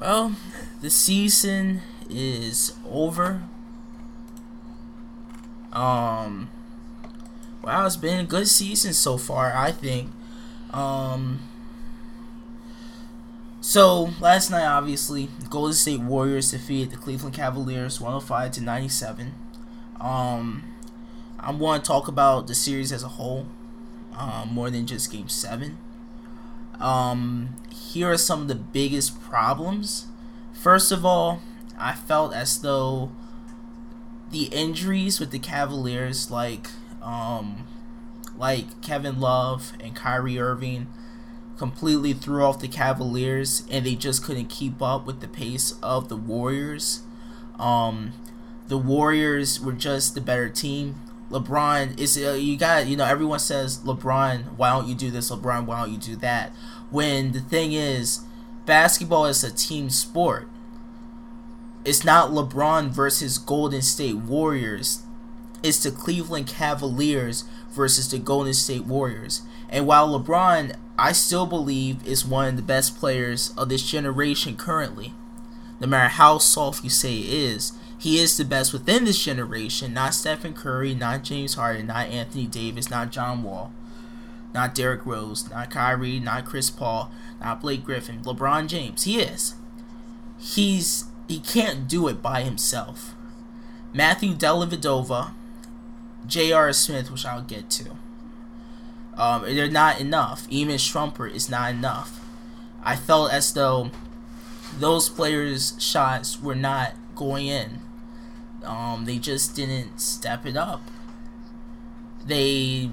Well, the season is over. Um, wow, it's been a good season so far, I think. Um, so last night, obviously, Golden State Warriors defeated the Cleveland Cavaliers 105 to 97. Um, I want to talk about the series as a whole, um, more than just Game Seven. Um, here are some of the biggest problems. First of all, I felt as though the injuries with the Cavaliers, like um, like Kevin Love and Kyrie Irving, completely threw off the Cavaliers, and they just couldn't keep up with the pace of the Warriors. Um, the Warriors were just the better team. LeBron is uh, you got you know everyone says LeBron why don't you do this? LeBron why don't you do that? When the thing is basketball is a team sport. It's not LeBron versus Golden State Warriors. It's the Cleveland Cavaliers versus the Golden State Warriors. And while LeBron I still believe is one of the best players of this generation currently no matter how soft you say it is he is the best within this generation, not Stephen Curry, not James Harden, not Anthony Davis, not John Wall, not Derrick Rose, not Kyrie, not Chris Paul, not Blake Griffin, LeBron James. He is. He's he can't do it by himself. Matthew Dellavedova, J.R. Smith, which I'll get to. Um, they're not enough. Even Shumpert is not enough. I felt as though those players' shots were not going in. Um, they just didn't step it up. They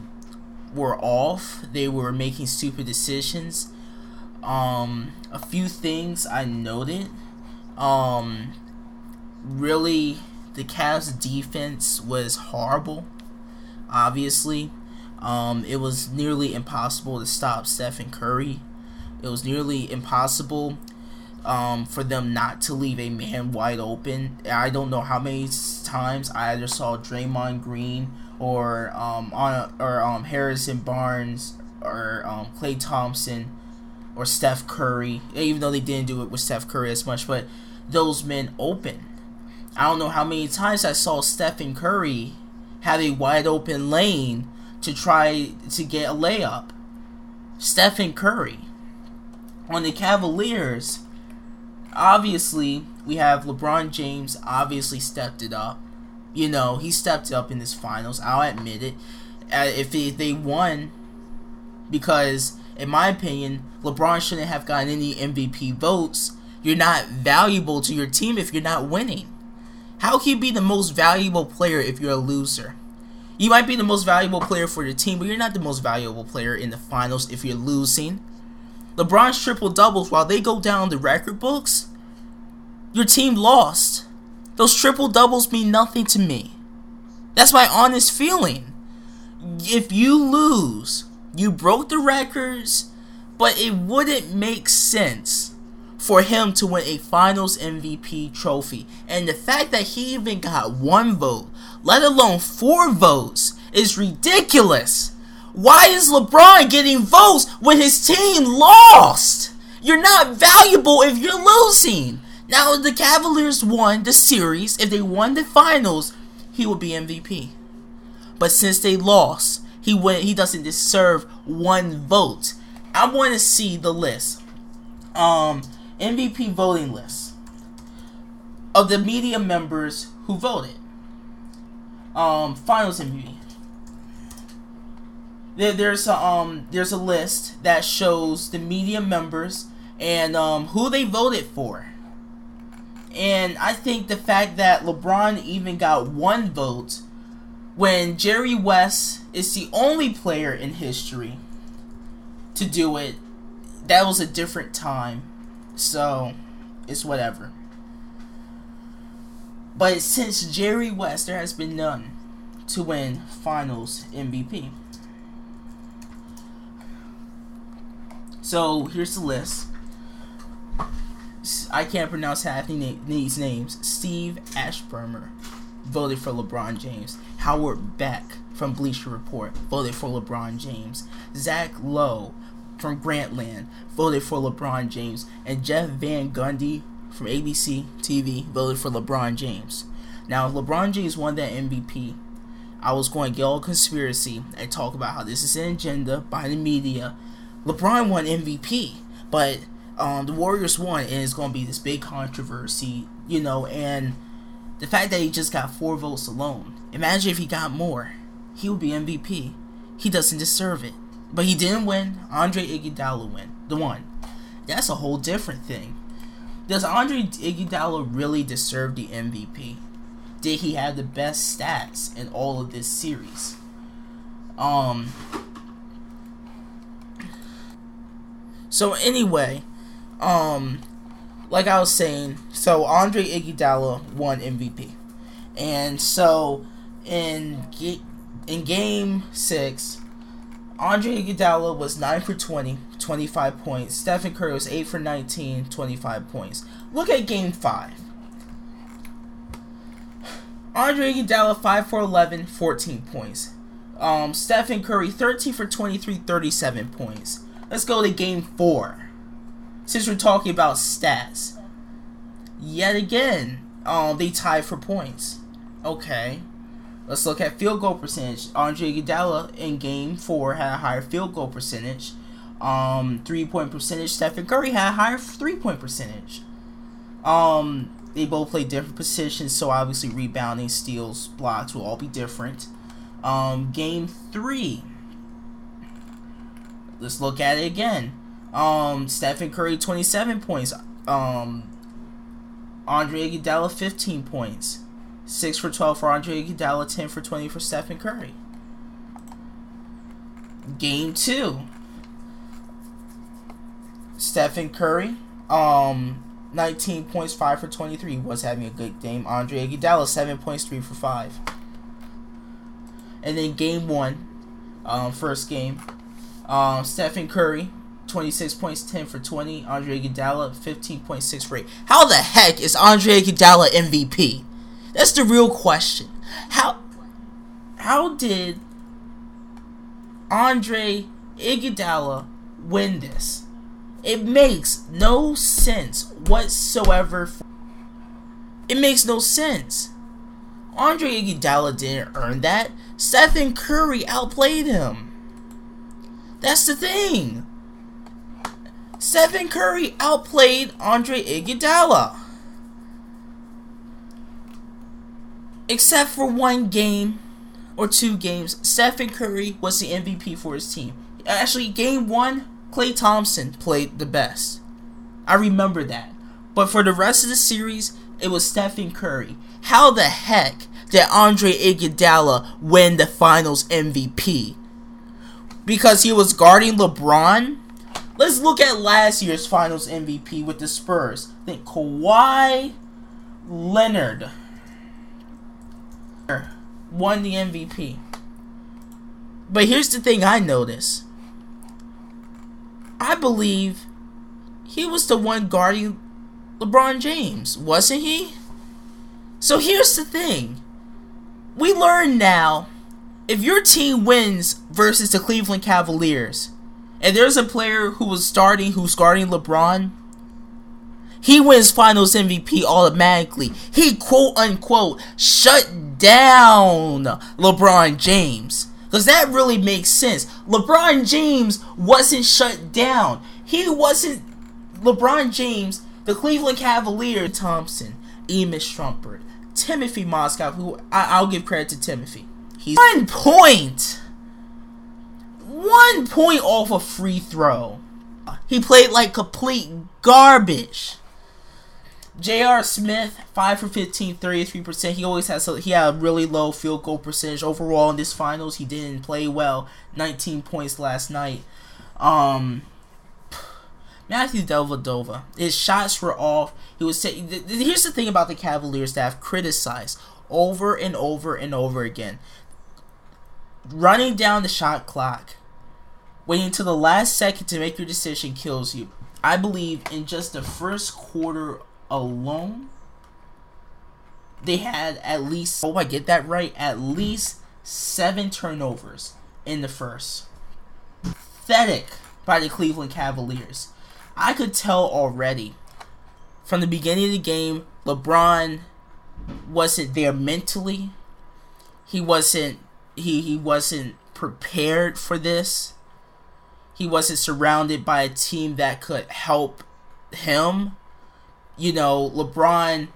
were off. They were making stupid decisions. Um, a few things I noted. Um, really, the Cavs' defense was horrible. Obviously, um, it was nearly impossible to stop Stephen Curry. It was nearly impossible um, for them not to leave a man wide open. I don't know how many times I either saw Draymond Green or um, on or um, Harrison Barnes or um, Klay Thompson or Steph Curry. Even though they didn't do it with Steph Curry as much, but those men open. I don't know how many times I saw Stephen Curry have a wide open lane to try to get a layup. Stephen Curry on the Cavaliers obviously we have LeBron James obviously stepped it up. You know, he stepped up in this finals. I'll admit it. Uh, if they, they won, because in my opinion, LeBron shouldn't have gotten any MVP votes. You're not valuable to your team if you're not winning. How can you be the most valuable player if you're a loser? You might be the most valuable player for your team, but you're not the most valuable player in the finals if you're losing. LeBron's triple doubles, while they go down the record books, your team lost. Those triple doubles mean nothing to me. That's my honest feeling. If you lose, you broke the records, but it wouldn't make sense for him to win a finals MVP trophy. And the fact that he even got one vote, let alone four votes, is ridiculous. Why is LeBron getting votes when his team lost? You're not valuable if you're losing. Now, if the Cavaliers won the series, if they won the finals, he would be MVP. But since they lost, he went. He doesn't deserve one vote. I want to see the list. Um, MVP voting list of the media members who voted. Um, finals MVP there, there's a um there's a list that shows the media members and um who they voted for. And I think the fact that LeBron even got one vote when Jerry West is the only player in history to do it, that was a different time. So, it's whatever. But since Jerry West, there has been none to win finals MVP. So here's the list. I can't pronounce half these names. Steve Aschburner voted for LeBron James. Howard Beck from Bleacher Report voted for LeBron James. Zach Lowe from Grantland voted for LeBron James. And Jeff Van Gundy from ABC TV voted for LeBron James. Now, if LeBron James won that MVP, I was going to get all conspiracy and talk about how this is an agenda by the media. LeBron won MVP, but um, the Warriors won, and it's going to be this big controversy, you know, and the fact that he just got four votes alone. Imagine if he got more. He would be MVP. He doesn't deserve it. But he didn't win. Andre Iguodala win. The one. That's a whole different thing. Does Andre Iguodala really deserve the MVP? Did he have the best stats in all of this series? Um. So anyway, um, like I was saying, so Andre Iguodala won MVP, and so in in Game Six, Andre Iguodala was 9 for 20, 25 points. Stephen Curry was 8 for 19, 25 points. Look at Game 5. Andre Iguodala 5 for 11, 14 points. Um, Stephen Curry 13 for 23, 37 points. Let's go to Game 4. Since we're talking about stats. Yet again, um, they tied for points. Okay. Let's look at field goal percentage. Andre Iguodala in Game Four had a higher field goal percentage. Um, three point percentage. Stephen Curry had a higher three point percentage. Um, they both play different positions, so obviously rebounding, steals, blocks will all be different. Um, game three. Let's look at it again. Um, Stephen Curry 27 points. Um, Andre Iguodala 15 points. 6 for 12 for Andre Iguodala, 10 for 20 for Stephen Curry. Game 2. Stephen Curry, um, 19 points, 5 for 23, was having a good game. Andre Iguodala, 7 points, 3 for 5. And then game 1, um, first game, um, Stephen Curry, 26 points, 10 for 20. Andre Iguodala, 15.6 for 8. How the heck is Andre Iguodala MVP? That's the real question. How how did Andre Iguodala win this? It makes no sense whatsoever. It makes no sense. Andre Iguodala didn't earn that. Stephen Curry outplayed him. That's the thing. Stephen Curry outplayed Andre Iguodala. except for one game or two games, Stephen Curry was the MVP for his team. Actually, game one, Klay Thompson played the best. I remember that. But for the rest of the series, it was Stephen Curry. How the heck did Andre Iguodala win the Finals MVP? Because he was guarding LeBron? Let's look at last year's Finals MVP with the Spurs. I think Kawhi Leonard won the MVP. But here's the thing I notice. I believe he was the one guarding LeBron James, wasn't he? So here's the thing. We learn now if your team wins versus the Cleveland Cavaliers, and there's a player who was starting who's guarding LeBron, he wins finals MVP automatically. He quote unquote shut down LeBron James. Because that really makes sense. LeBron James wasn't shut down. He wasn't LeBron James, the Cleveland Cavaliers, Thompson, Iman Shumpert, Timothy Mozgov, who I, will give credit to Timothy. He's one point. One point off a free throw. He played like complete garbage. J.R. Smith, 5 for 15, 33%. He always has a, he had a really low field goal percentage overall in this finals. He didn't play well. 19 points last night. Um Matthew Dellavedova, his shots were off. He was saying here's the thing about the Cavaliers that I've criticized over and over and over again. Running down the shot clock, waiting to the last second to make your decision kills you. I believe in just the first quarter alone, they had at least, oh, I get that right, at least seven turnovers in the first. Pathetic by the Cleveland Cavaliers. I could tell already from the beginning of the game, LeBron wasn't there mentally. He wasn't he he wasn't prepared for this. He wasn't surrounded by a team that could help him. You know, LeBron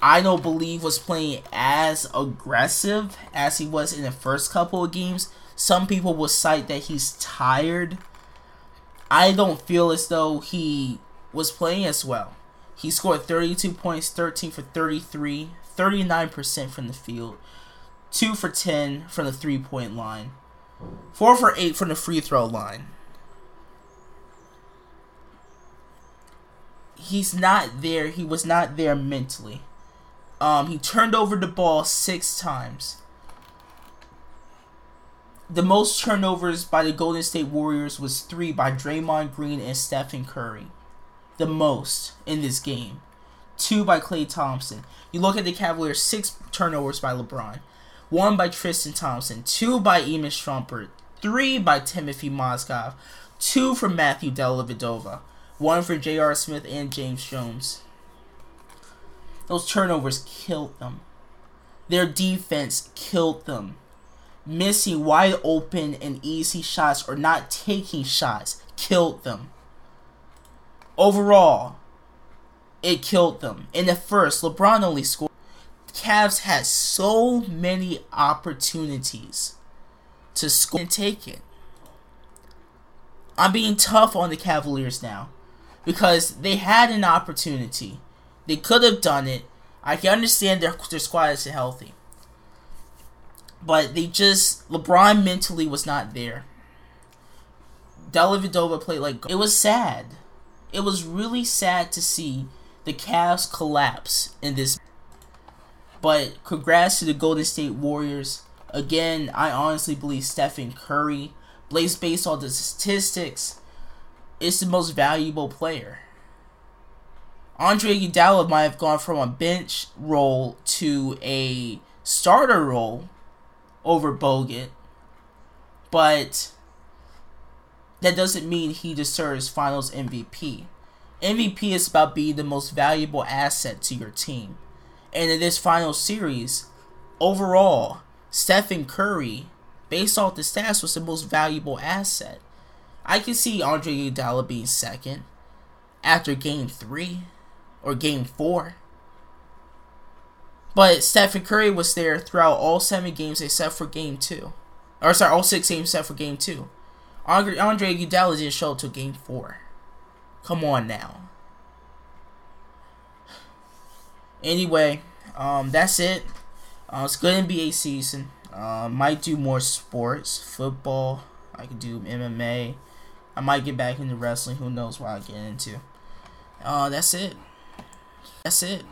I don't believe was playing as aggressive as he was in the first couple of games. Some people will cite that he's tired. I don't feel as though he was playing as well. He scored 32 points, 13 for 33, 39% from the field, 2 for 10 from the three point line, 4 for 8 from the free throw line. He's not there. He was not there mentally. Um, he turned over the ball six times. The most turnovers by the Golden State Warriors was three by Draymond Green and Stephen Curry. The most in this game. Two by Klay Thompson. You look at the Cavaliers, six turnovers by LeBron. One by Tristan Thompson. Two by Iman Shumpert. Three by Timothy Mozgov. Two for Matthew Dellavedova. One for J.R. Smith and James Jones. Those turnovers killed them. Their defense killed them. Missing wide open and easy shots or not taking shots killed them. Overall, it killed them. In the first, LeBron only scored. Cavs had so many opportunities to score and take it. I'm being tough on the Cavaliers now because they had an opportunity they could have done it. I can understand their their squad isn't healthy, but they just LeBron mentally was not there. Dellavedova played like it was sad. It was really sad to see the Cavs collapse in this. But congrats to the Golden State Warriors. Again, I honestly believe Stephen Curry, plays based on the statistics, is the most valuable player. Andre Iguodala might have gone from a bench role to a starter role over Bogut, but that doesn't mean he deserves Finals MVP. MVP is about being the most valuable asset to your team. And in this final series, overall, Stephen Curry, based off the stats, was the most valuable asset. I can see Andre Iguodala being second after game three or game four. But Stephen Curry was there throughout all seven games except for game two. Or sorry, all six games except for game two. Andre, Andre Iguodala didn't show up till game four. Come on now. Anyway, um, that's it. Uh, it's good NBA season. Uh, might do more sports, football. I could do MMA. I might get back into wrestling. Who knows what I get into. Uh, that's it. That's it.